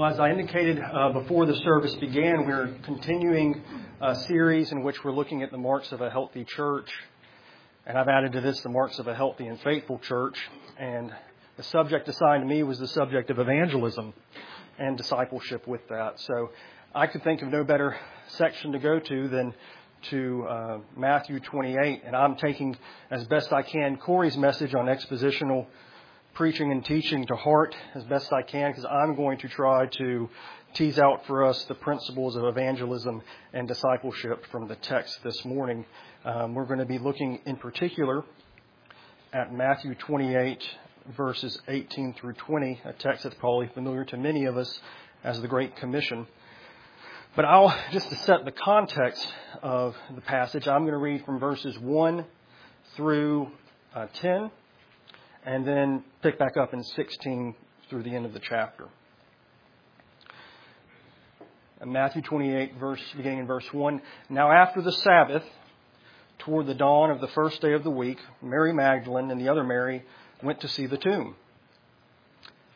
Well, as I indicated uh, before the service began, we're continuing a series in which we're looking at the marks of a healthy church. And I've added to this the marks of a healthy and faithful church. And the subject assigned to me was the subject of evangelism and discipleship with that. So I could think of no better section to go to than to uh, Matthew 28. And I'm taking as best I can Corey's message on expositional preaching and teaching to heart as best I can because I'm going to try to tease out for us the principles of evangelism and discipleship from the text this morning. Um, we're going to be looking in particular at Matthew 28, verses 18 through 20, a text that's probably familiar to many of us as the Great Commission. But I'll, just to set the context of the passage, I'm going to read from verses 1 through uh, 10 and then pick back up in 16 through the end of the chapter. Matthew 28, verse, beginning in verse 1. Now after the Sabbath, toward the dawn of the first day of the week, Mary Magdalene and the other Mary went to see the tomb.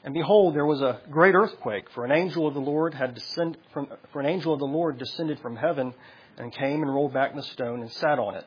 And behold, there was a great earthquake, for an angel of the Lord had descended from, for an angel of the Lord descended from heaven and came and rolled back the stone and sat on it.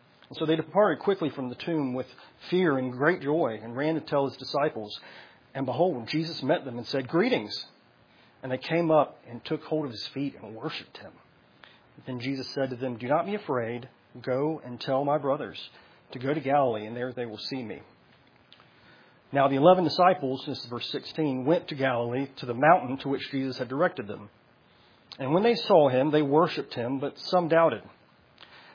And so they departed quickly from the tomb with fear and great joy and ran to tell his disciples. And behold, Jesus met them and said, Greetings. And they came up and took hold of his feet and worshipped him. Then Jesus said to them, Do not be afraid. Go and tell my brothers to go to Galilee, and there they will see me. Now the eleven disciples, this is verse 16, went to Galilee to the mountain to which Jesus had directed them. And when they saw him, they worshipped him, but some doubted.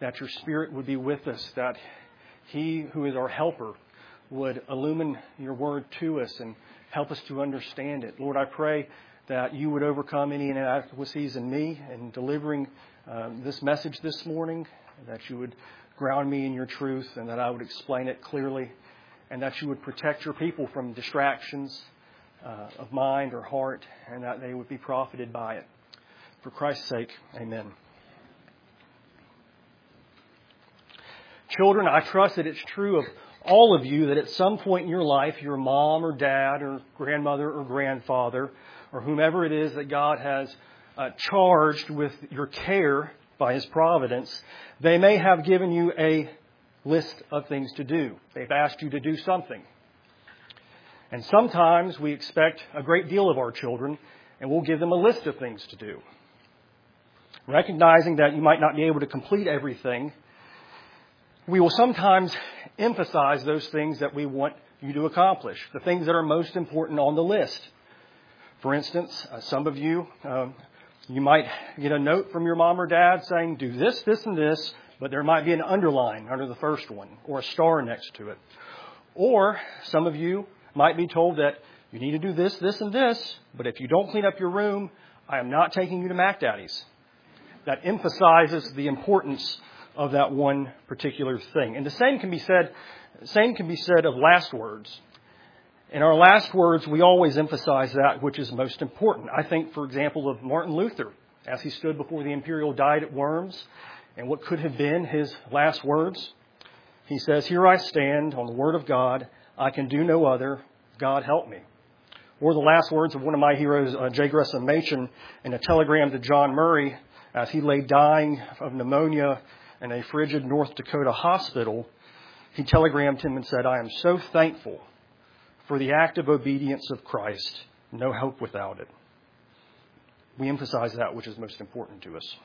that your Spirit would be with us, that He who is our helper would illumine your word to us and help us to understand it. Lord, I pray that you would overcome any inadequacies in me in delivering um, this message this morning, that you would ground me in your truth, and that I would explain it clearly, and that you would protect your people from distractions uh, of mind or heart, and that they would be profited by it. For Christ's sake, amen. Children, I trust that it's true of all of you that at some point in your life, your mom or dad or grandmother or grandfather or whomever it is that God has uh, charged with your care by His providence, they may have given you a list of things to do. They've asked you to do something. And sometimes we expect a great deal of our children, and we'll give them a list of things to do. Recognizing that you might not be able to complete everything, we will sometimes emphasize those things that we want you to accomplish, the things that are most important on the list. For instance, uh, some of you, um, you might get a note from your mom or dad saying, do this, this, and this, but there might be an underline under the first one or a star next to it. Or some of you might be told that you need to do this, this, and this, but if you don't clean up your room, I am not taking you to Mac Daddy's. That emphasizes the importance of that one particular thing. And the same can be said, same can be said of last words. In our last words, we always emphasize that which is most important. I think, for example, of Martin Luther as he stood before the imperial diet at Worms and what could have been his last words. He says, Here I stand on the word of God. I can do no other. God help me. Or the last words of one of my heroes, uh, J. Gresham Machen, in a telegram to John Murray as he lay dying of pneumonia in a frigid North Dakota hospital, he telegrammed him and said, I am so thankful for the active obedience of Christ. No hope without it. We emphasize that which is most important to us.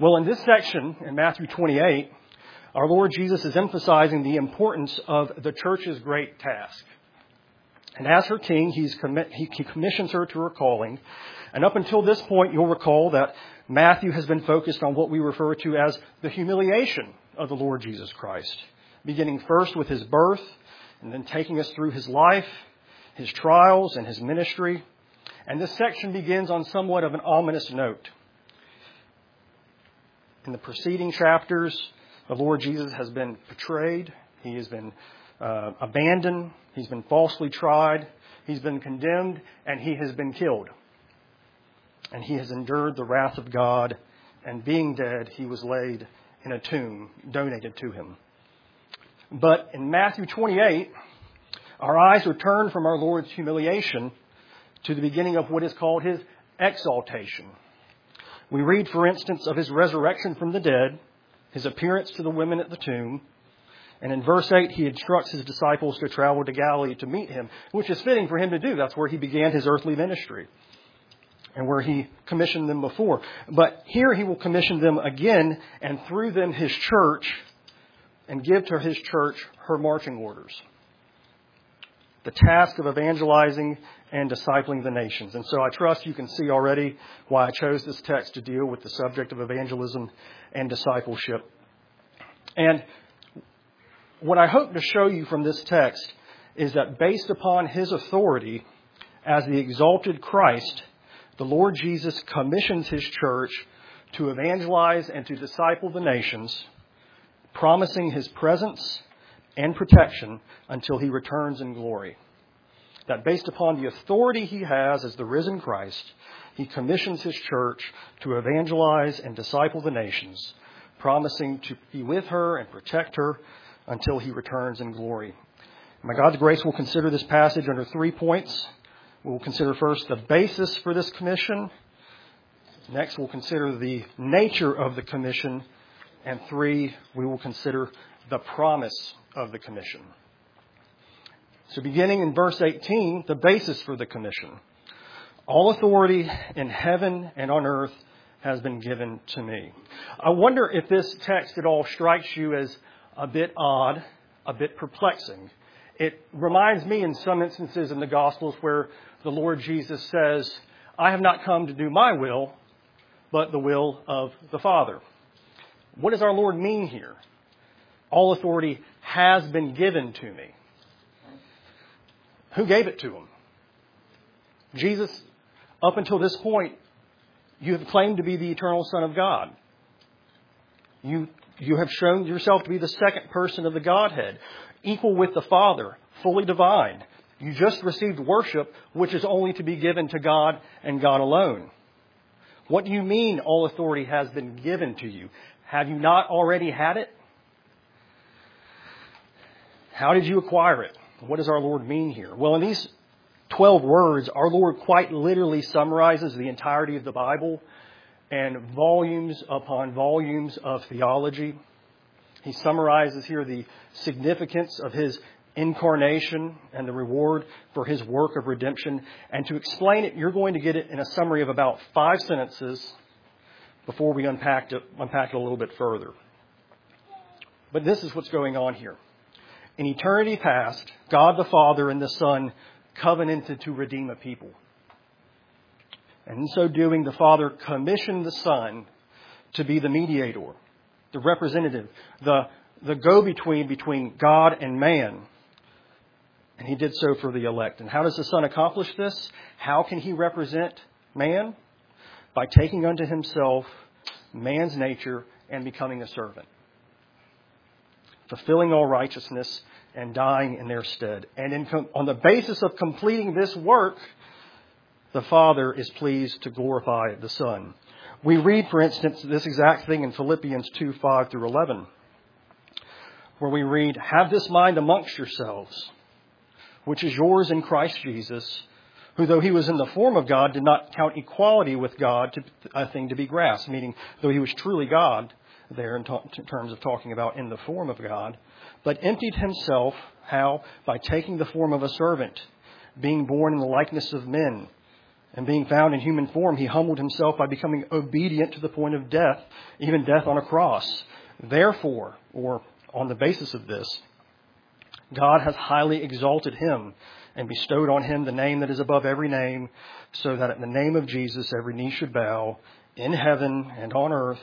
Well, in this section, in Matthew 28, our Lord Jesus is emphasizing the importance of the church's great task. And as her king, commi- he commissions her to her calling. And up until this point, you'll recall that Matthew has been focused on what we refer to as the humiliation of the Lord Jesus Christ, beginning first with his birth and then taking us through his life, his trials, and his ministry. And this section begins on somewhat of an ominous note. In the preceding chapters, the Lord Jesus has been betrayed, he has been uh, abandoned, he's been falsely tried, he's been condemned, and he has been killed. And he has endured the wrath of God, and being dead, he was laid in a tomb donated to him. But in Matthew 28, our eyes are turned from our Lord's humiliation to the beginning of what is called his exaltation. We read, for instance, of his resurrection from the dead, his appearance to the women at the tomb, and in verse 8, he instructs his disciples to travel to Galilee to meet him, which is fitting for him to do. That's where he began his earthly ministry and where he commissioned them before. But here he will commission them again and through them his church and give to his church her marching orders. The task of evangelizing and discipling the nations. And so I trust you can see already why I chose this text to deal with the subject of evangelism and discipleship. And what I hope to show you from this text is that based upon his authority as the exalted Christ, the Lord Jesus commissions his church to evangelize and to disciple the nations, promising his presence and protection until he returns in glory. That based upon the authority he has as the risen Christ, he commissions his church to evangelize and disciple the nations, promising to be with her and protect her until he returns in glory. By God's grace, we'll consider this passage under three points. We'll consider first the basis for this commission. Next, we'll consider the nature of the commission. And three, we will consider the promise of the commission. So, beginning in verse 18, the basis for the commission. All authority in heaven and on earth has been given to me. I wonder if this text at all strikes you as a bit odd, a bit perplexing. It reminds me in some instances in the Gospels where the Lord Jesus says, I have not come to do my will, but the will of the Father. What does our Lord mean here? All authority has been given to me. Who gave it to him? Jesus, up until this point, you have claimed to be the eternal Son of God. You, you have shown yourself to be the second person of the Godhead equal with the Father, fully divine. You just received worship, which is only to be given to God and God alone. What do you mean all authority has been given to you? Have you not already had it? How did you acquire it? What does our Lord mean here? Well, in these 12 words, our Lord quite literally summarizes the entirety of the Bible and volumes upon volumes of theology. He summarizes here the significance of his incarnation and the reward for his work of redemption. And to explain it, you're going to get it in a summary of about five sentences before we unpack it, unpack it a little bit further. But this is what's going on here. In eternity past, God the Father and the Son covenanted to redeem a people. And in so doing, the Father commissioned the Son to be the mediator the representative, the, the go between between God and man. And he did so for the elect. And how does the Son accomplish this? How can he represent man? By taking unto himself man's nature and becoming a servant, fulfilling all righteousness and dying in their stead. And in, on the basis of completing this work, the Father is pleased to glorify the Son. We read, for instance, this exact thing in Philippians 2 5 through 11, where we read, Have this mind amongst yourselves, which is yours in Christ Jesus, who, though he was in the form of God, did not count equality with God to, a thing to be grasped, meaning, though he was truly God, there in, in terms of talking about in the form of God, but emptied himself, how? By taking the form of a servant, being born in the likeness of men And being found in human form, he humbled himself by becoming obedient to the point of death, even death on a cross. Therefore, or on the basis of this, God has highly exalted him and bestowed on him the name that is above every name, so that at the name of Jesus every knee should bow in heaven and on earth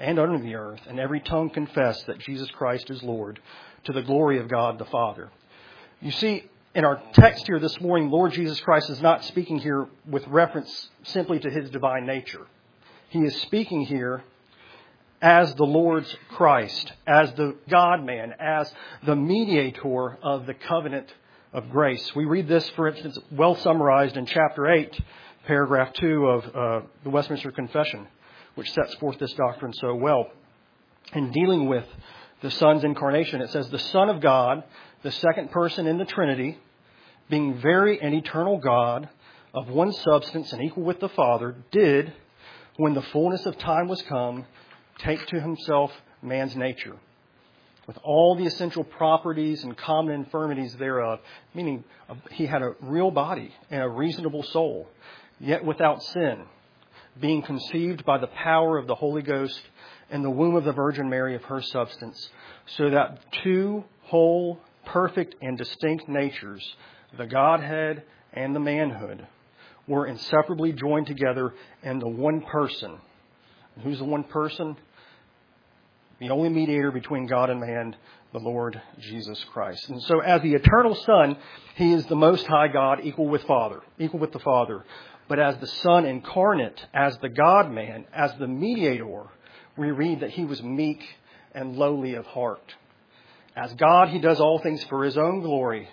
and under the earth, and every tongue confess that Jesus Christ is Lord, to the glory of God the Father. You see, in our text here this morning, Lord Jesus Christ is not speaking here with reference simply to his divine nature. He is speaking here as the Lord's Christ, as the God man, as the mediator of the covenant of grace. We read this, for instance, well summarized in chapter 8, paragraph 2 of uh, the Westminster Confession, which sets forth this doctrine so well. In dealing with the Son's incarnation, it says, The Son of God, the second person in the Trinity, being very and eternal God, of one substance and equal with the Father, did, when the fullness of time was come, take to himself man's nature, with all the essential properties and common infirmities thereof, meaning uh, he had a real body and a reasonable soul, yet without sin, being conceived by the power of the Holy Ghost in the womb of the Virgin Mary of her substance, so that two whole, perfect, and distinct natures the Godhead and the manhood were inseparably joined together in the one person. And who's the one person? The only mediator between God and man, the Lord Jesus Christ. And so, as the eternal Son, He is the Most High God, equal with Father, equal with the Father. But as the Son incarnate, as the God man, as the mediator, we read that He was meek and lowly of heart. As God, He does all things for His own glory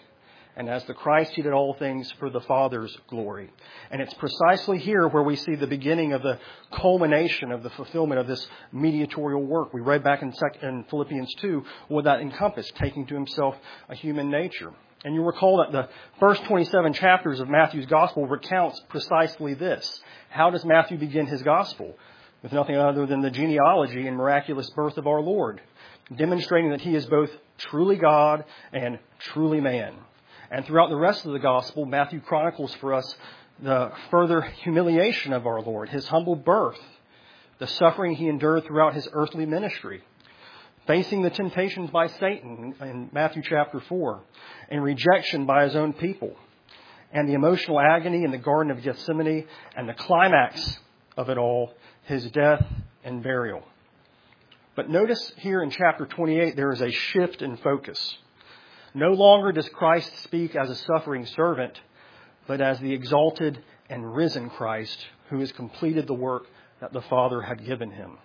and as the Christ, he did all things for the Father's glory. And it's precisely here where we see the beginning of the culmination of the fulfillment of this mediatorial work. We read back in, in Philippians 2 what that encompassed, taking to himself a human nature. And you recall that the first 27 chapters of Matthew's gospel recounts precisely this. How does Matthew begin his gospel? With nothing other than the genealogy and miraculous birth of our Lord, demonstrating that he is both truly God and truly man. And throughout the rest of the gospel, Matthew chronicles for us the further humiliation of our Lord, his humble birth, the suffering he endured throughout his earthly ministry, facing the temptations by Satan in Matthew chapter 4, and rejection by his own people, and the emotional agony in the Garden of Gethsemane, and the climax of it all, his death and burial. But notice here in chapter 28, there is a shift in focus. No longer does Christ speak as a suffering servant, but as the exalted and risen Christ who has completed the work that the Father had given him.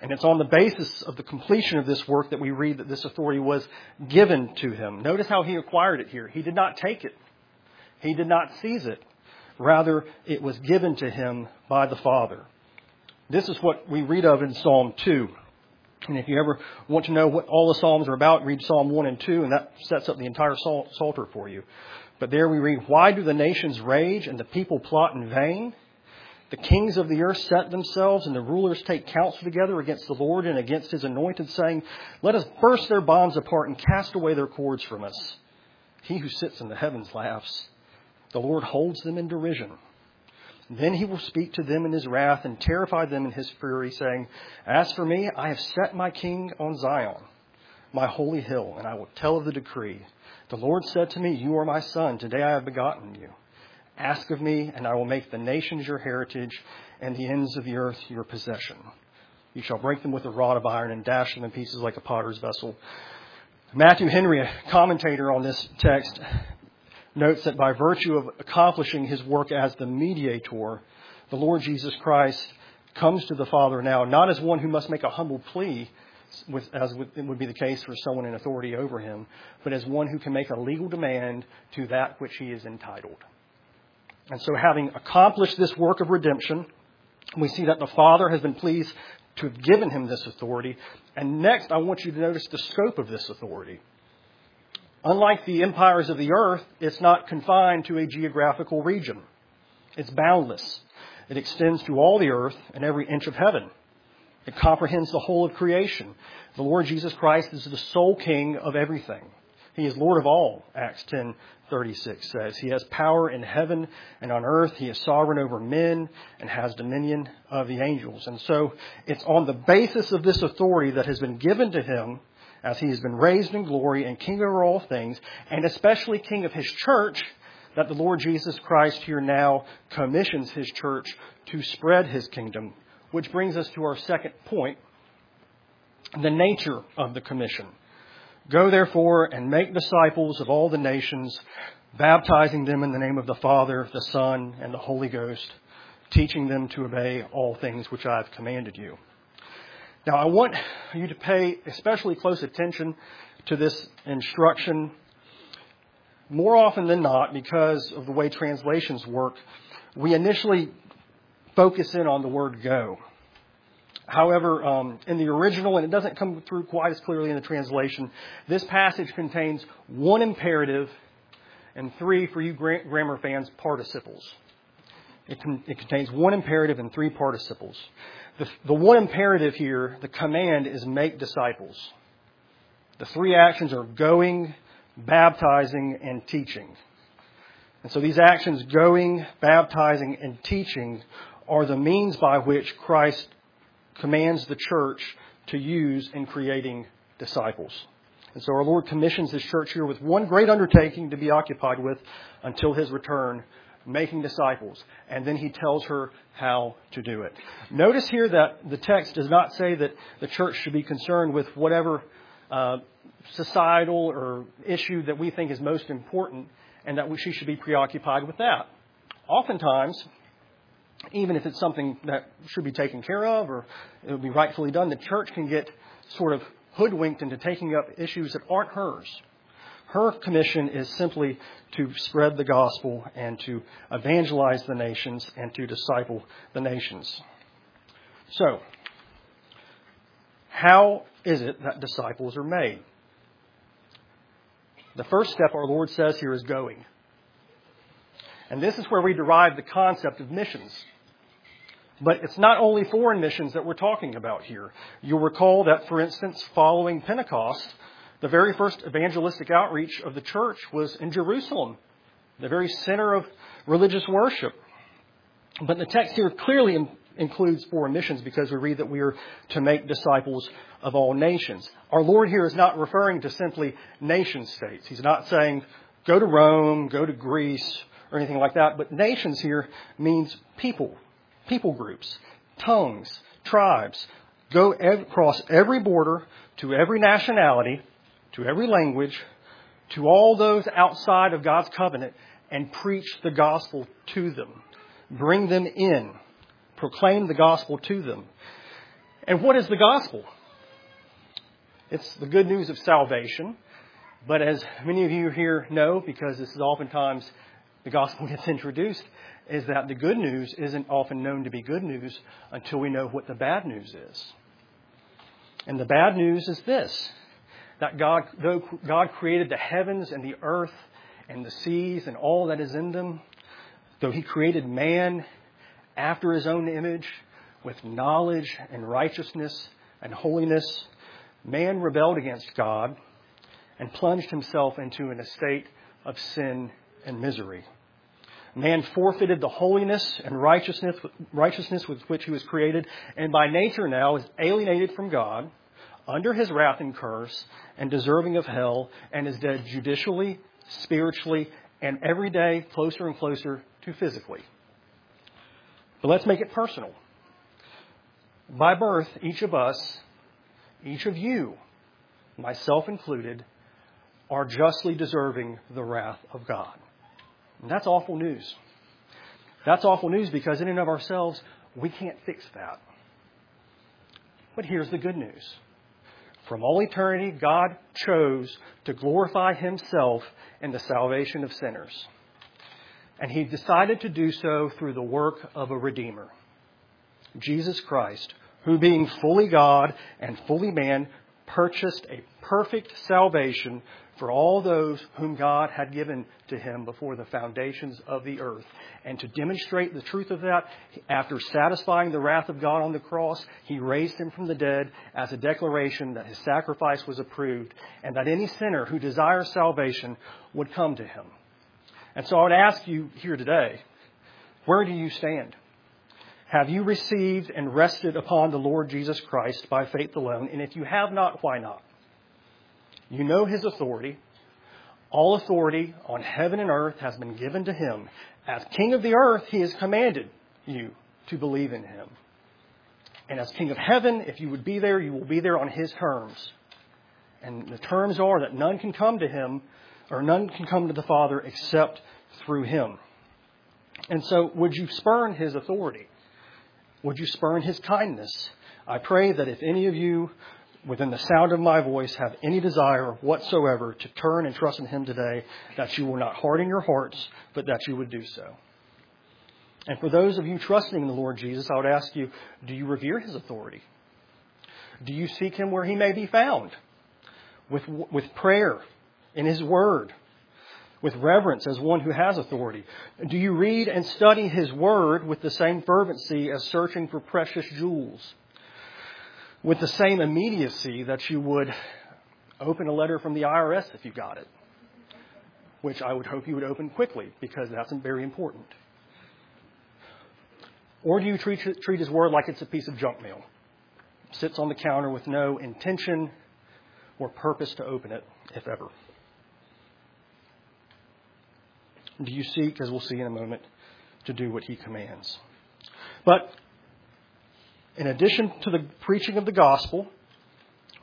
And it's on the basis of the completion of this work that we read that this authority was given to him. Notice how he acquired it here. He did not take it. He did not seize it. Rather, it was given to him by the Father. This is what we read of in Psalm 2. And if you ever want to know what all the Psalms are about, read Psalm 1 and 2, and that sets up the entire Psalter for you. But there we read, Why do the nations rage and the people plot in vain? The kings of the earth set themselves, and the rulers take counsel together against the Lord and against his anointed, saying, Let us burst their bonds apart and cast away their cords from us. He who sits in the heavens laughs. The Lord holds them in derision. Then he will speak to them in his wrath and terrify them in his fury, saying, As for me, I have set my king on Zion, my holy hill, and I will tell of the decree. The Lord said to me, You are my son. Today I have begotten you. Ask of me, and I will make the nations your heritage and the ends of the earth your possession. You shall break them with a rod of iron and dash them in pieces like a potter's vessel. Matthew Henry, a commentator on this text, notes that by virtue of accomplishing his work as the mediator, the Lord Jesus Christ comes to the Father now, not as one who must make a humble plea, as would be the case for someone in authority over him, but as one who can make a legal demand to that which he is entitled. And so, having accomplished this work of redemption, we see that the Father has been pleased to have given him this authority. And next, I want you to notice the scope of this authority. Unlike the empires of the earth, it's not confined to a geographical region. It's boundless. It extends to all the earth and every inch of heaven. It comprehends the whole of creation. The Lord Jesus Christ is the sole king of everything. He is Lord of all, Acts 10:36 says. He has power in heaven and on earth. He is sovereign over men and has dominion of the angels. And so it's on the basis of this authority that has been given to him as he has been raised in glory and king over all things, and especially king of his church, that the Lord Jesus Christ here now commissions his church to spread his kingdom. Which brings us to our second point, the nature of the commission. Go therefore and make disciples of all the nations, baptizing them in the name of the Father, the Son, and the Holy Ghost, teaching them to obey all things which I have commanded you. Now, I want you to pay especially close attention to this instruction more often than not because of the way translations work. We initially focus in on the word go. However, um, in the original, and it doesn't come through quite as clearly in the translation, this passage contains one imperative and three, for you grammar fans, participles. It, con- it contains one imperative and three participles. The, the one imperative here, the command, is make disciples. The three actions are going, baptizing, and teaching. And so these actions, going, baptizing, and teaching, are the means by which Christ commands the church to use in creating disciples. And so our Lord commissions His church here with one great undertaking to be occupied with until His return, making disciples. And then He tells her how to do it. Notice here that the text does not say that the church should be concerned with whatever uh, societal or issue that we think is most important and that she should be preoccupied with that. Oftentimes, even if it's something that should be taken care of or it would be rightfully done, the church can get sort of hoodwinked into taking up issues that aren't hers. Her commission is simply to spread the gospel and to evangelize the nations and to disciple the nations. So, how is it that disciples are made? The first step our Lord says here is going. And this is where we derive the concept of missions. But it's not only foreign missions that we're talking about here. You'll recall that, for instance, following Pentecost, the very first evangelistic outreach of the church was in Jerusalem, the very center of religious worship. But the text here clearly includes foreign missions because we read that we are to make disciples of all nations. Our Lord here is not referring to simply nation states. He's not saying, go to Rome, go to Greece, or anything like that. But nations here means people, people groups, tongues, tribes. Go across every border to every nationality, to every language, to all those outside of God's covenant and preach the gospel to them. Bring them in. Proclaim the gospel to them. And what is the gospel? It's the good news of salvation. But as many of you here know, because this is oftentimes the gospel gets introduced is that the good news isn't often known to be good news until we know what the bad news is. And the bad news is this that God, though God created the heavens and the earth and the seas and all that is in them, though He created man after His own image with knowledge and righteousness and holiness, man rebelled against God and plunged himself into an estate of sin and misery. Man forfeited the holiness and righteousness, righteousness with which he was created, and by nature now is alienated from God, under his wrath and curse, and deserving of hell, and is dead judicially, spiritually, and every day closer and closer to physically. But let's make it personal. By birth, each of us, each of you, myself included, are justly deserving the wrath of God. And that's awful news. That's awful news because in and of ourselves, we can't fix that. But here's the good news. From all eternity, God chose to glorify Himself in the salvation of sinners. And He decided to do so through the work of a Redeemer, Jesus Christ, who being fully God and fully man, purchased a perfect salvation for all those whom God had given to him before the foundations of the earth. And to demonstrate the truth of that, after satisfying the wrath of God on the cross, he raised him from the dead as a declaration that his sacrifice was approved and that any sinner who desires salvation would come to him. And so I would ask you here today, where do you stand? Have you received and rested upon the Lord Jesus Christ by faith alone? And if you have not, why not? You know his authority. All authority on heaven and earth has been given to him. As king of the earth, he has commanded you to believe in him. And as king of heaven, if you would be there, you will be there on his terms. And the terms are that none can come to him, or none can come to the Father except through him. And so, would you spurn his authority? Would you spurn his kindness? I pray that if any of you within the sound of my voice have any desire whatsoever to turn and trust in him today, that you will not harden your hearts, but that you would do so. And for those of you trusting in the Lord Jesus, I would ask you, do you revere his authority? Do you seek him where he may be found? With, with prayer, in his word, with reverence as one who has authority? Do you read and study his word with the same fervency as searching for precious jewels? With the same immediacy that you would open a letter from the IRS if you got it, which I would hope you would open quickly because that's very important. Or do you treat, treat his word like it's a piece of junk mail? Sits on the counter with no intention or purpose to open it, if ever. do you seek, as we'll see in a moment, to do what he commands? But in addition to the preaching of the gospel,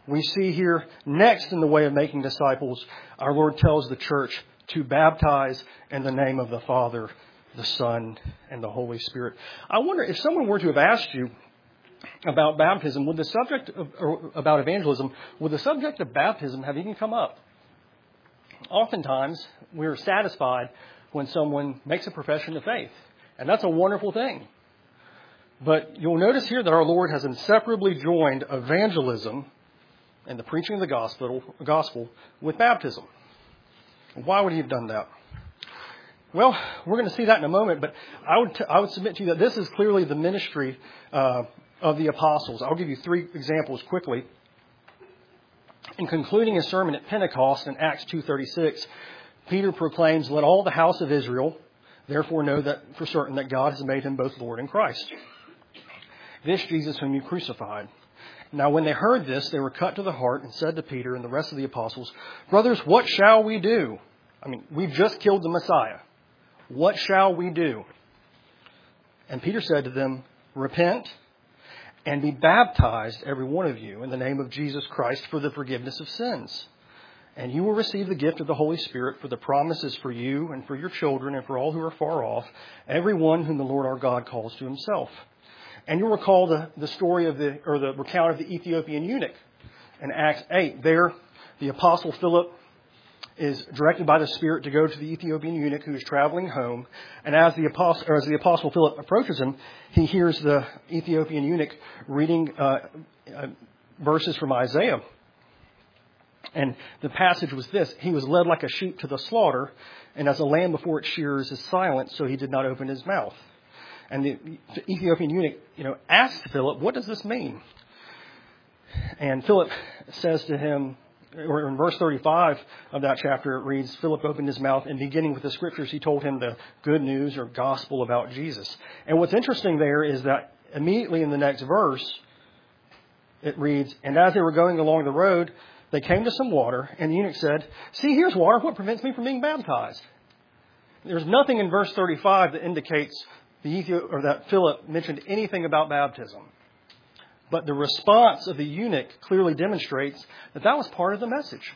we see here next in the way of making disciples, our Lord tells the church to baptize in the name of the Father, the Son, and the Holy Spirit. I wonder if someone were to have asked you about baptism, would the subject of, about evangelism, would the subject of baptism have even come up? Oftentimes, we're satisfied when someone makes a profession of faith. And that's a wonderful thing. But you'll notice here that our Lord has inseparably joined evangelism and the preaching of the gospel, gospel with baptism. Why would he have done that? Well, we're going to see that in a moment, but I would, t- I would submit to you that this is clearly the ministry uh, of the apostles. I'll give you three examples quickly. In concluding his sermon at Pentecost in Acts 2.36, Peter proclaims, Let all the house of Israel therefore know that for certain that God has made him both Lord and Christ. This Jesus whom you crucified. Now, when they heard this, they were cut to the heart and said to Peter and the rest of the apostles, Brothers, what shall we do? I mean, we've just killed the Messiah. What shall we do? And Peter said to them, Repent and be baptized, every one of you, in the name of Jesus Christ for the forgiveness of sins and you will receive the gift of the Holy Spirit, for the promises for you and for your children and for all who are far off, everyone whom the Lord our God calls to himself. And you'll recall the, the story of the, or the recount of the Ethiopian eunuch in Acts 8. There, the apostle Philip is directed by the Spirit to go to the Ethiopian eunuch who is traveling home. And as the apostle, as the apostle Philip approaches him, he hears the Ethiopian eunuch reading uh, uh, verses from Isaiah. And the passage was this He was led like a sheep to the slaughter, and as a lamb before its shears is silent, so he did not open his mouth. And the Ethiopian eunuch, you know, asked Philip, What does this mean? And Philip says to him, or in verse 35 of that chapter, it reads, Philip opened his mouth, and beginning with the scriptures, he told him the good news or gospel about Jesus. And what's interesting there is that immediately in the next verse, it reads, And as they were going along the road, they came to some water, and the eunuch said, See, here's water. What prevents me from being baptized? There's nothing in verse 35 that indicates the Ethiop- or that Philip mentioned anything about baptism. But the response of the eunuch clearly demonstrates that that was part of the message.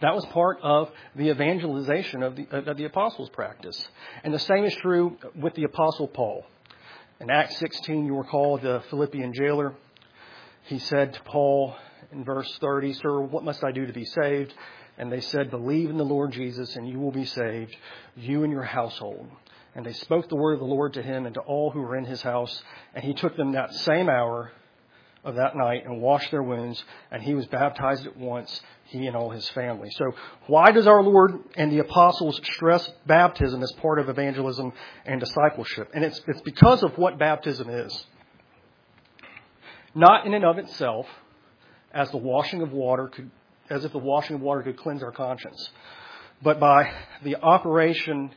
That was part of the evangelization of the, of the apostles' practice. And the same is true with the apostle Paul. In Acts 16, you recall the Philippian jailer. He said to Paul, in verse 30, Sir, what must I do to be saved? And they said, Believe in the Lord Jesus, and you will be saved, you and your household. And they spoke the word of the Lord to him and to all who were in his house. And he took them that same hour of that night and washed their wounds, and he was baptized at once, he and all his family. So, why does our Lord and the apostles stress baptism as part of evangelism and discipleship? And it's, it's because of what baptism is. Not in and of itself, as the washing of water could, as if the washing of water could cleanse our conscience, but by the operation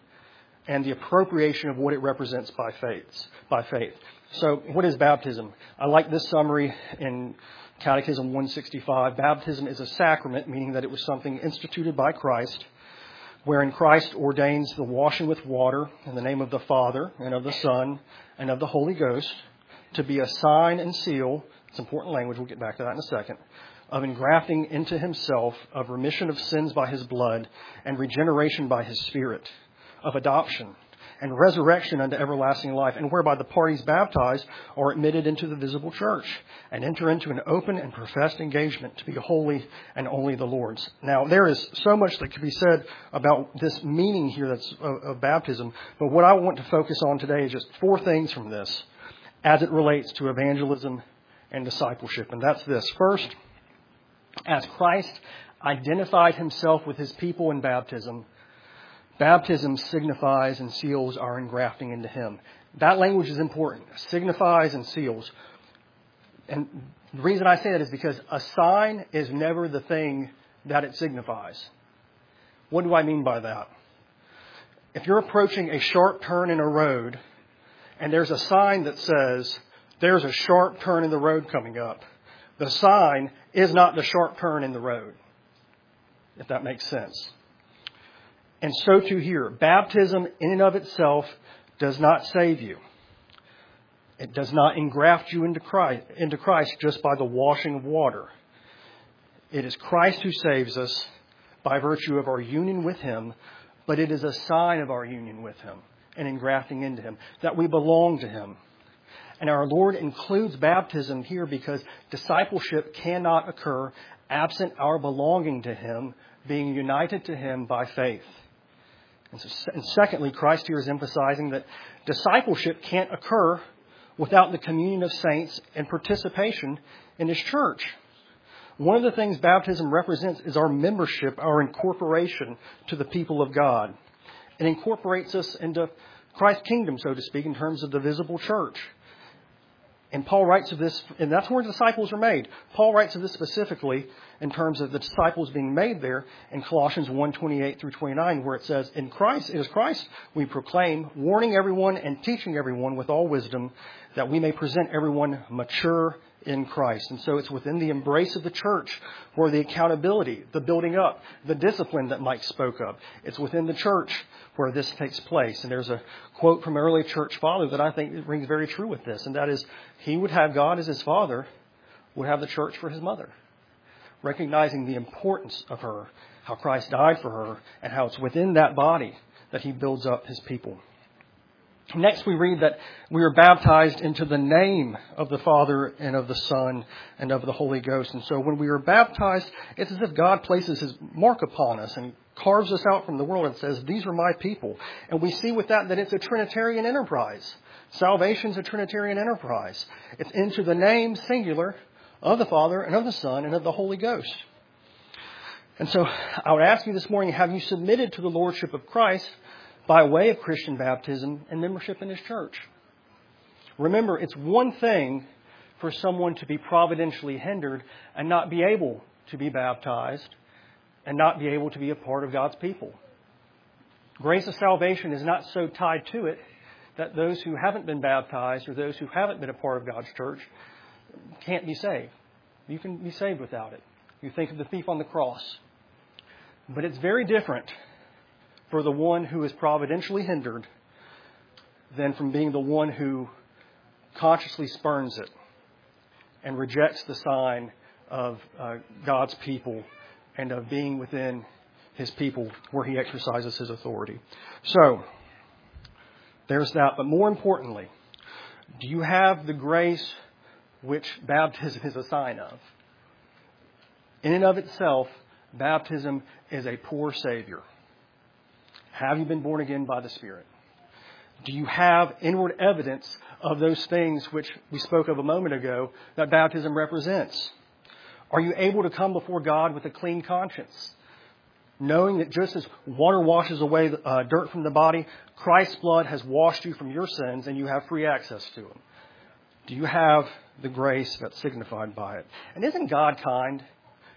and the appropriation of what it represents by faith. By faith. So, what is baptism? I like this summary in Catechism 165. Baptism is a sacrament, meaning that it was something instituted by Christ, wherein Christ ordains the washing with water in the name of the Father and of the Son and of the Holy Ghost to be a sign and seal. It's important language. We'll get back to that in a second. Of engrafting into himself, of remission of sins by his blood, and regeneration by his Spirit, of adoption and resurrection unto everlasting life, and whereby the parties baptized are admitted into the visible church and enter into an open and professed engagement to be holy and only the Lord's. Now, there is so much that could be said about this meaning here that's of, of baptism, but what I want to focus on today is just four things from this as it relates to evangelism and discipleship, and that's this. First, as Christ identified himself with his people in baptism, Baptism signifies and seals our engrafting into Him. That language is important. Signifies and seals. And the reason I say that is because a sign is never the thing that it signifies. What do I mean by that? If you're approaching a sharp turn in a road and there's a sign that says, there's a sharp turn in the road coming up, the sign is not the sharp turn in the road. If that makes sense. And so too here. Baptism in and of itself does not save you. It does not engraft you into Christ, into Christ just by the washing of water. It is Christ who saves us by virtue of our union with Him, but it is a sign of our union with Him and engrafting into Him, that we belong to Him. And our Lord includes baptism here because discipleship cannot occur absent our belonging to Him, being united to Him by faith. And, secondly, Christ here is emphasizing that discipleship can't occur without the communion of saints and participation in His church. One of the things baptism represents is our membership, our incorporation to the people of God. It incorporates us into Christ's kingdom, so to speak, in terms of the visible church. And Paul writes of this, and that's where disciples are made. Paul writes of this specifically in terms of the disciples being made there in Colossians 1 28 through 29, where it says, In Christ, it is Christ we proclaim, warning everyone and teaching everyone with all wisdom, that we may present everyone mature in Christ. And so it's within the embrace of the church where the accountability, the building up, the discipline that Mike spoke of, it's within the church where this takes place. And there's a quote from an early church father that I think rings very true with this, and that is, he would have God as his father, would have the church for his mother recognizing the importance of her, how Christ died for her, and how it's within that body that he builds up his people. Next, we read that we are baptized into the name of the Father and of the Son and of the Holy Ghost. And so when we are baptized, it's as if God places his mark upon us and carves us out from the world and says, These are my people. And we see with that that it's a Trinitarian enterprise. Salvation's a Trinitarian enterprise. It's into the name, singular, of the Father and of the Son and of the Holy Ghost. And so I would ask you this morning have you submitted to the Lordship of Christ by way of Christian baptism and membership in His church? Remember, it's one thing for someone to be providentially hindered and not be able to be baptized and not be able to be a part of God's people. Grace of salvation is not so tied to it that those who haven't been baptized or those who haven't been a part of God's church can't be saved. You can be saved without it. You think of the thief on the cross. But it's very different for the one who is providentially hindered than from being the one who consciously spurns it and rejects the sign of uh, God's people and of being within his people where he exercises his authority. So, there's that. But more importantly, do you have the grace which baptism is a sign of. In and of itself, baptism is a poor Savior. Have you been born again by the Spirit? Do you have inward evidence of those things which we spoke of a moment ago that baptism represents? Are you able to come before God with a clean conscience? Knowing that just as water washes away uh, dirt from the body, Christ's blood has washed you from your sins and you have free access to Him. Do you have the grace that's signified by it? And isn't God kind?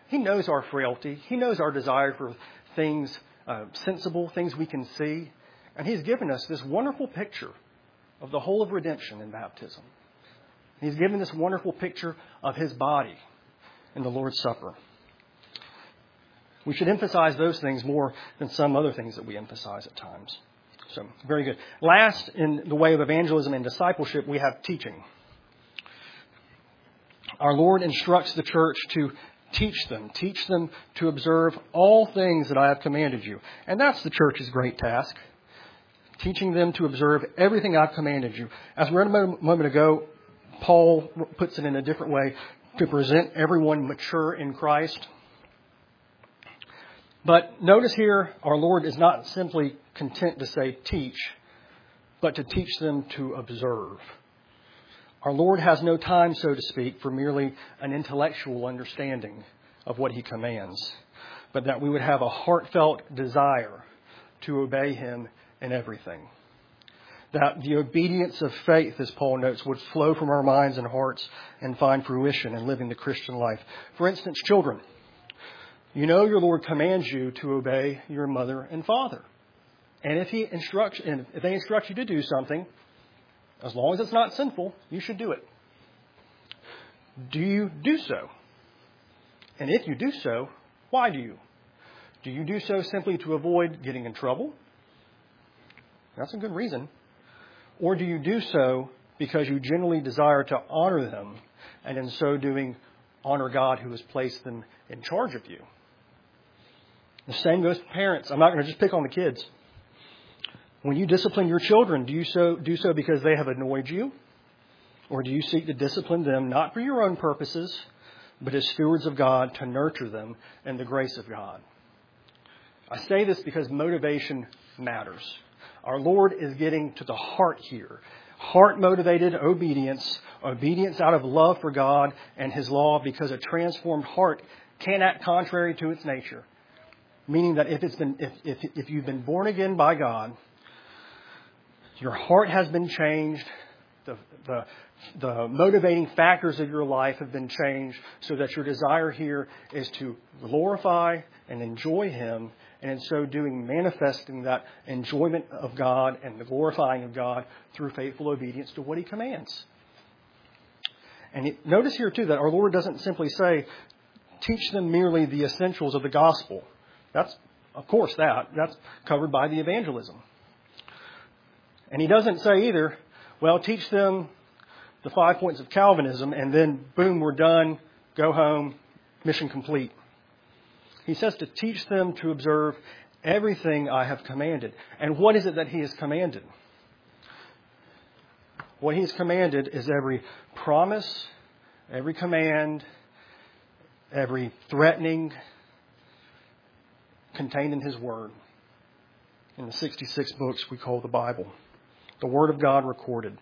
He knows our frailty. He knows our desire for things uh, sensible, things we can see. And He's given us this wonderful picture of the whole of redemption in baptism. He's given this wonderful picture of His body in the Lord's Supper. We should emphasize those things more than some other things that we emphasize at times. So, very good. Last, in the way of evangelism and discipleship, we have teaching. Our Lord instructs the church to teach them. Teach them to observe all things that I have commanded you. And that's the church's great task. Teaching them to observe everything I've commanded you. As we read a moment ago, Paul puts it in a different way to present everyone mature in Christ. But notice here, our Lord is not simply content to say teach, but to teach them to observe. Our Lord has no time, so to speak, for merely an intellectual understanding of what He commands, but that we would have a heartfelt desire to obey Him in everything. That the obedience of faith, as Paul notes, would flow from our minds and hearts and find fruition in living the Christian life. For instance, children. You know your Lord commands you to obey your mother and father. And if he instructs, and if they instruct you to do something, as long as it's not sinful, you should do it. Do you do so? And if you do so, why do you? Do you do so simply to avoid getting in trouble? That's a good reason. Or do you do so because you genuinely desire to honor them and in so doing honor God who has placed them in charge of you? The same goes for parents. I'm not going to just pick on the kids. When you discipline your children, do you so, do so because they have annoyed you? Or do you seek to discipline them not for your own purposes, but as stewards of God to nurture them in the grace of God? I say this because motivation matters. Our Lord is getting to the heart here. Heart motivated obedience, obedience out of love for God and His law, because a transformed heart can act contrary to its nature. Meaning that if, it's been, if, if, if you've been born again by God, your heart has been changed, the, the, the motivating factors of your life have been changed so that your desire here is to glorify and enjoy Him, and in so doing, manifesting that enjoyment of God and the glorifying of God through faithful obedience to what He commands. And notice here, too, that our Lord doesn't simply say, teach them merely the essentials of the gospel. That's, of course, that. That's covered by the evangelism. And he doesn't say either, well, teach them the five points of Calvinism and then boom, we're done, go home, mission complete. He says to teach them to observe everything I have commanded. And what is it that he has commanded? What he's commanded is every promise, every command, every threatening, contained in His Word. In the 66 books we call the Bible. The Word of God recorded.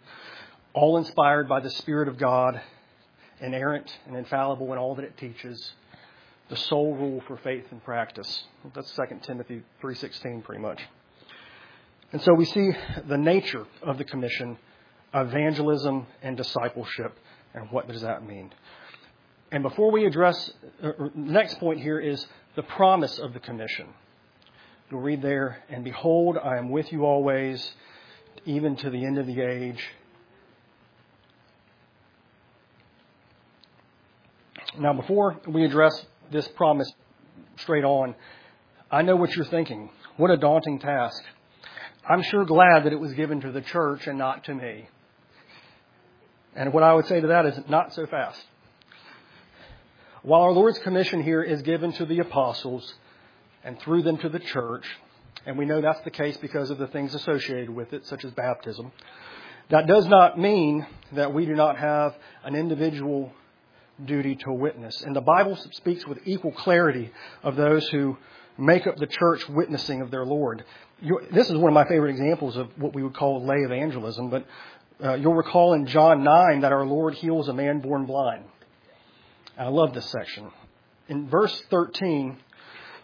All inspired by the Spirit of God, inerrant and infallible in all that it teaches. The sole rule for faith and practice. That's 2 Timothy 3.16 pretty much. And so we see the nature of the commission, evangelism and discipleship, and what does that mean? And before we address, the next point here is the promise of the commission. You'll read there, and behold, I am with you always, even to the end of the age. Now, before we address this promise straight on, I know what you're thinking. What a daunting task. I'm sure glad that it was given to the church and not to me. And what I would say to that is not so fast. While our Lord's commission here is given to the apostles and through them to the church, and we know that's the case because of the things associated with it, such as baptism, that does not mean that we do not have an individual duty to witness. And the Bible speaks with equal clarity of those who make up the church witnessing of their Lord. this is one of my favorite examples of what we would call lay evangelism, but uh, you'll recall in John 9 that our Lord heals a man born blind. I love this section. In verse 13,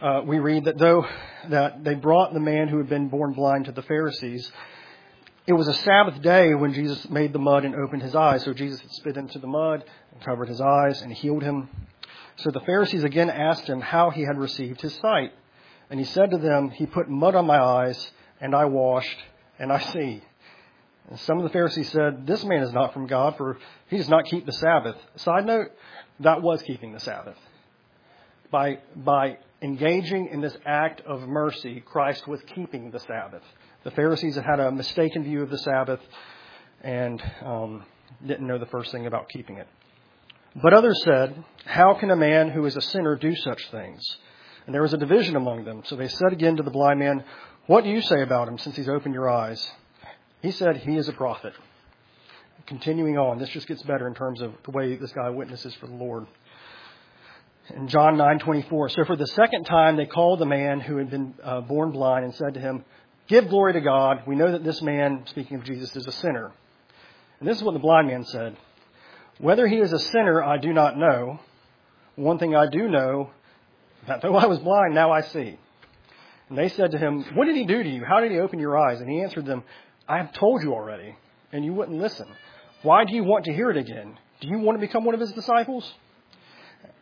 uh, we read that though that they brought the man who had been born blind to the Pharisees, it was a Sabbath day when Jesus made the mud and opened his eyes. So Jesus had spit into the mud and covered his eyes and healed him. So the Pharisees again asked him how he had received his sight. And he said to them, He put mud on my eyes, and I washed, and I see. And some of the Pharisees said, This man is not from God, for he does not keep the Sabbath. Side note, that was keeping the Sabbath. By, by engaging in this act of mercy, Christ was keeping the Sabbath. The Pharisees had had a mistaken view of the Sabbath and um, didn't know the first thing about keeping it. But others said, How can a man who is a sinner do such things? And there was a division among them. So they said again to the blind man, What do you say about him since he's opened your eyes? He said, He is a prophet. Continuing on, this just gets better in terms of the way this guy witnesses for the Lord. In John 9:24, so for the second time they called the man who had been uh, born blind and said to him, "Give glory to God. We know that this man, speaking of Jesus, is a sinner." And this is what the blind man said: "Whether he is a sinner, I do not know. One thing I do know that though I was blind, now I see. And they said to him, What did he do to you? How did he open your eyes? And he answered them, I have told you already, and you wouldn't listen. Why do you want to hear it again? Do you want to become one of his disciples?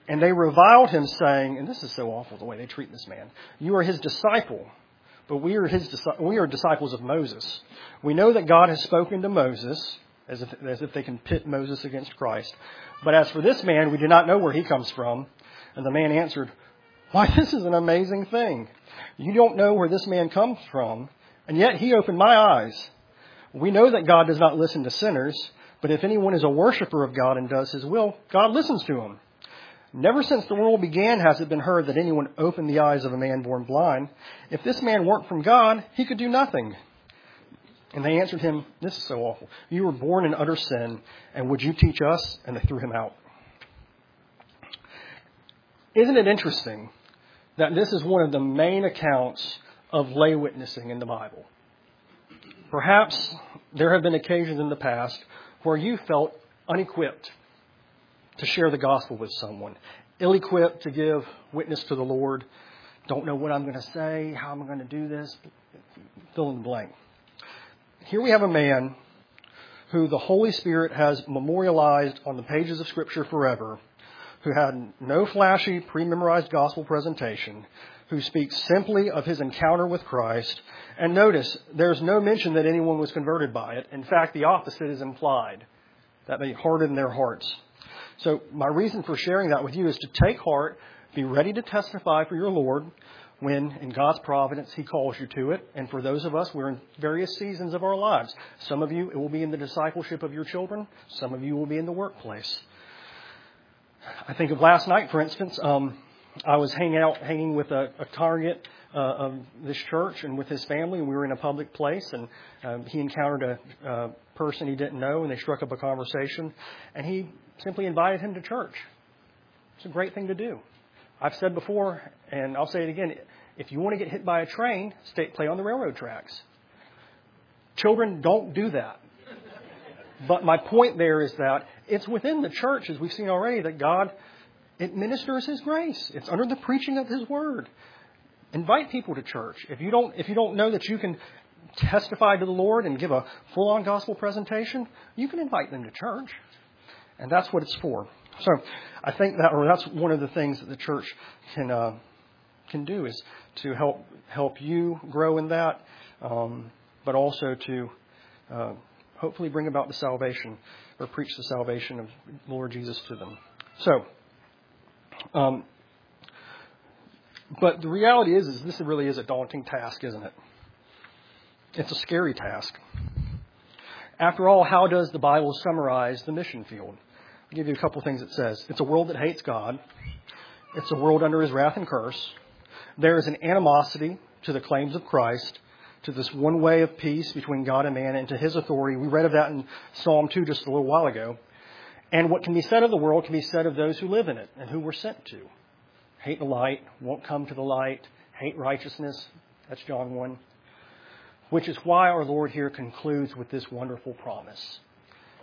And they reviled him, saying, and this is so awful the way they treat this man. You are his disciple, but we are his we are disciples of Moses. We know that God has spoken to Moses, as if, as if they can pit Moses against Christ. But as for this man, we do not know where he comes from. And the man answered, why, this is an amazing thing. You don't know where this man comes from, and yet he opened my eyes. We know that God does not listen to sinners, but if anyone is a worshiper of God and does his will, God listens to him. Never since the world began has it been heard that anyone opened the eyes of a man born blind. If this man weren't from God, he could do nothing. And they answered him, This is so awful. You were born in utter sin, and would you teach us? And they threw him out. Isn't it interesting that this is one of the main accounts of lay witnessing in the Bible. Perhaps there have been occasions in the past where you felt unequipped to share the gospel with someone, ill equipped to give witness to the Lord, don't know what I'm going to say, how I'm going to do this, fill in the blank. Here we have a man who the Holy Spirit has memorialized on the pages of Scripture forever who had no flashy, pre memorized gospel presentation, who speaks simply of his encounter with Christ. And notice, there's no mention that anyone was converted by it. In fact, the opposite is implied that they hardened their hearts. So, my reason for sharing that with you is to take heart, be ready to testify for your Lord when, in God's providence, He calls you to it. And for those of us, we're in various seasons of our lives. Some of you, it will be in the discipleship of your children, some of you will be in the workplace. I think of last night, for instance. Um, I was hanging out, hanging with a, a target uh, of this church and with his family, and we were in a public place, and um, he encountered a, a person he didn't know, and they struck up a conversation, and he simply invited him to church. It's a great thing to do. I've said before, and I'll say it again: if you want to get hit by a train, stay, play on the railroad tracks. Children don't do that. But my point there is that it's within the church, as we've seen already, that God administers His grace. It's under the preaching of His Word. Invite people to church. If you don't, if you don't know that you can testify to the Lord and give a full-on gospel presentation, you can invite them to church, and that's what it's for. So, I think that, or that's one of the things that the church can uh, can do is to help help you grow in that, um, but also to uh, hopefully bring about the salvation or preach the salvation of Lord Jesus to them. So, um, but the reality is, is this really is a daunting task, isn't it? It's a scary task. After all, how does the Bible summarize the mission field? I'll give you a couple of things it says. It's a world that hates God. It's a world under his wrath and curse. There is an animosity to the claims of Christ to this one way of peace between God and man and to his authority. We read of that in Psalm 2 just a little while ago. And what can be said of the world can be said of those who live in it and who we're sent to. Hate the light, won't come to the light, hate righteousness. That's John 1. Which is why our Lord here concludes with this wonderful promise.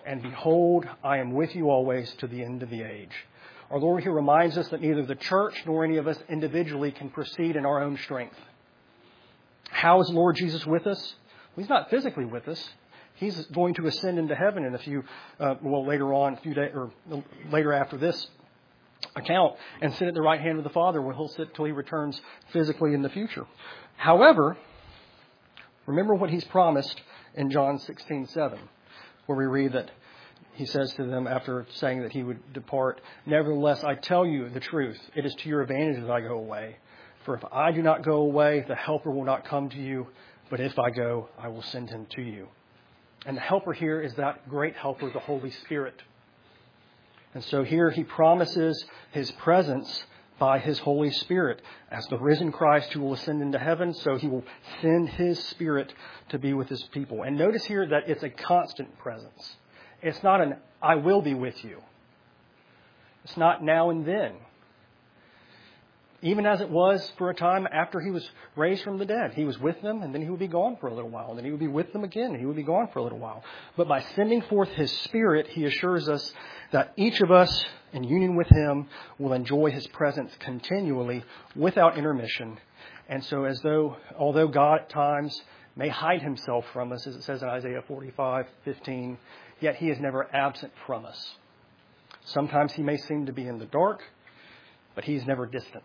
And behold, I am with you always to the end of the age. Our Lord here reminds us that neither the church nor any of us individually can proceed in our own strength. How is Lord Jesus with us? Well, he's not physically with us. He's going to ascend into heaven in a few, uh, well, later on, a few days, or later after this account, and sit at the right hand of the Father, where he'll sit till he returns physically in the future. However, remember what he's promised in John 16:7, where we read that he says to them after saying that he would depart, Nevertheless, I tell you the truth. It is to your advantage that I go away. For if I do not go away, the Helper will not come to you. But if I go, I will send him to you. And the Helper here is that great Helper, the Holy Spirit. And so here he promises his presence by his Holy Spirit. As the risen Christ who will ascend into heaven, so he will send his Spirit to be with his people. And notice here that it's a constant presence. It's not an I will be with you. It's not now and then. Even as it was for a time after he was raised from the dead. He was with them and then he would be gone for a little while. And then he would be with them again and he would be gone for a little while. But by sending forth his spirit, he assures us that each of us in union with him will enjoy his presence continually without intermission. And so as though, although God at times may hide himself from us, as it says in Isaiah 45, 15, yet he is never absent from us. Sometimes he may seem to be in the dark, but he is never distant.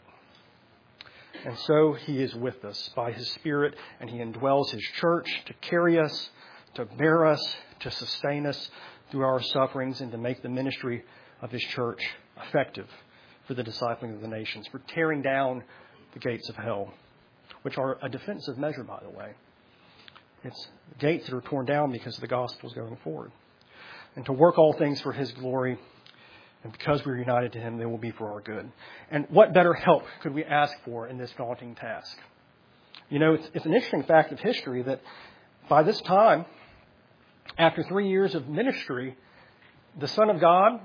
And so he is with us by his Spirit, and he indwells his church to carry us, to bear us, to sustain us through our sufferings, and to make the ministry of his church effective for the discipling of the nations, for tearing down the gates of hell, which are a defensive measure, by the way. It's gates that are torn down because the gospel is going forward and to work all things for His glory. And because we're united to Him, they will be for our good. And what better help could we ask for in this daunting task? You know, it's, it's an interesting fact of history that by this time, after three years of ministry, the Son of God,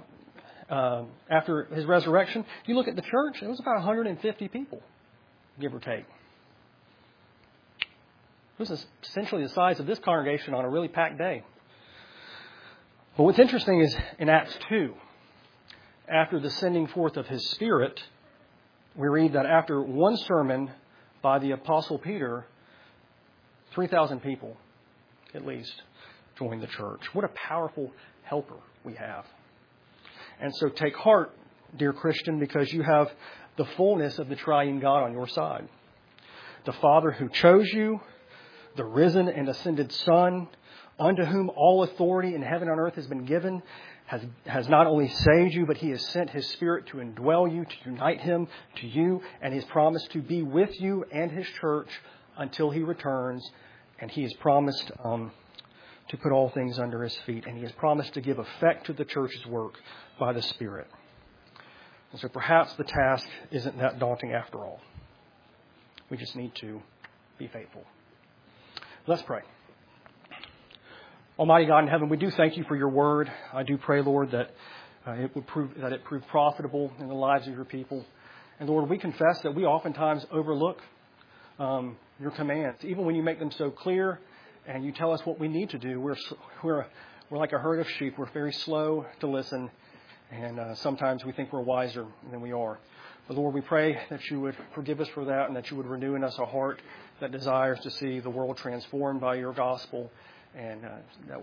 uh, after his resurrection, you look at the church, it was about 150 people, give or take. It was essentially the size of this congregation on a really packed day. But what's interesting is in Acts 2, after the sending forth of his Spirit, we read that after one sermon by the Apostle Peter, 3,000 people, at least, joined the church. What a powerful helper we have. And so take heart, dear Christian, because you have the fullness of the triune God on your side. The Father who chose you, the risen and ascended Son, unto whom all authority in heaven and earth has been given, has, has not only saved you, but he has sent his spirit to indwell you, to unite him to you, and he's promised to be with you and his church until he returns. And he has promised um, to put all things under his feet, and he has promised to give effect to the church's work by the Spirit. And so perhaps the task isn't that daunting after all. We just need to be faithful. Let's pray. Almighty God in heaven, we do thank you for your word. I do pray, Lord, that uh, it would prove that it prove profitable in the lives of your people. And Lord, we confess that we oftentimes overlook um, your commands, even when you make them so clear and you tell us what we need to do. We're we're we're like a herd of sheep. We're very slow to listen, and uh, sometimes we think we're wiser than we are. But Lord, we pray that you would forgive us for that, and that you would renew in us a heart that desires to see the world transformed by your gospel and uh, that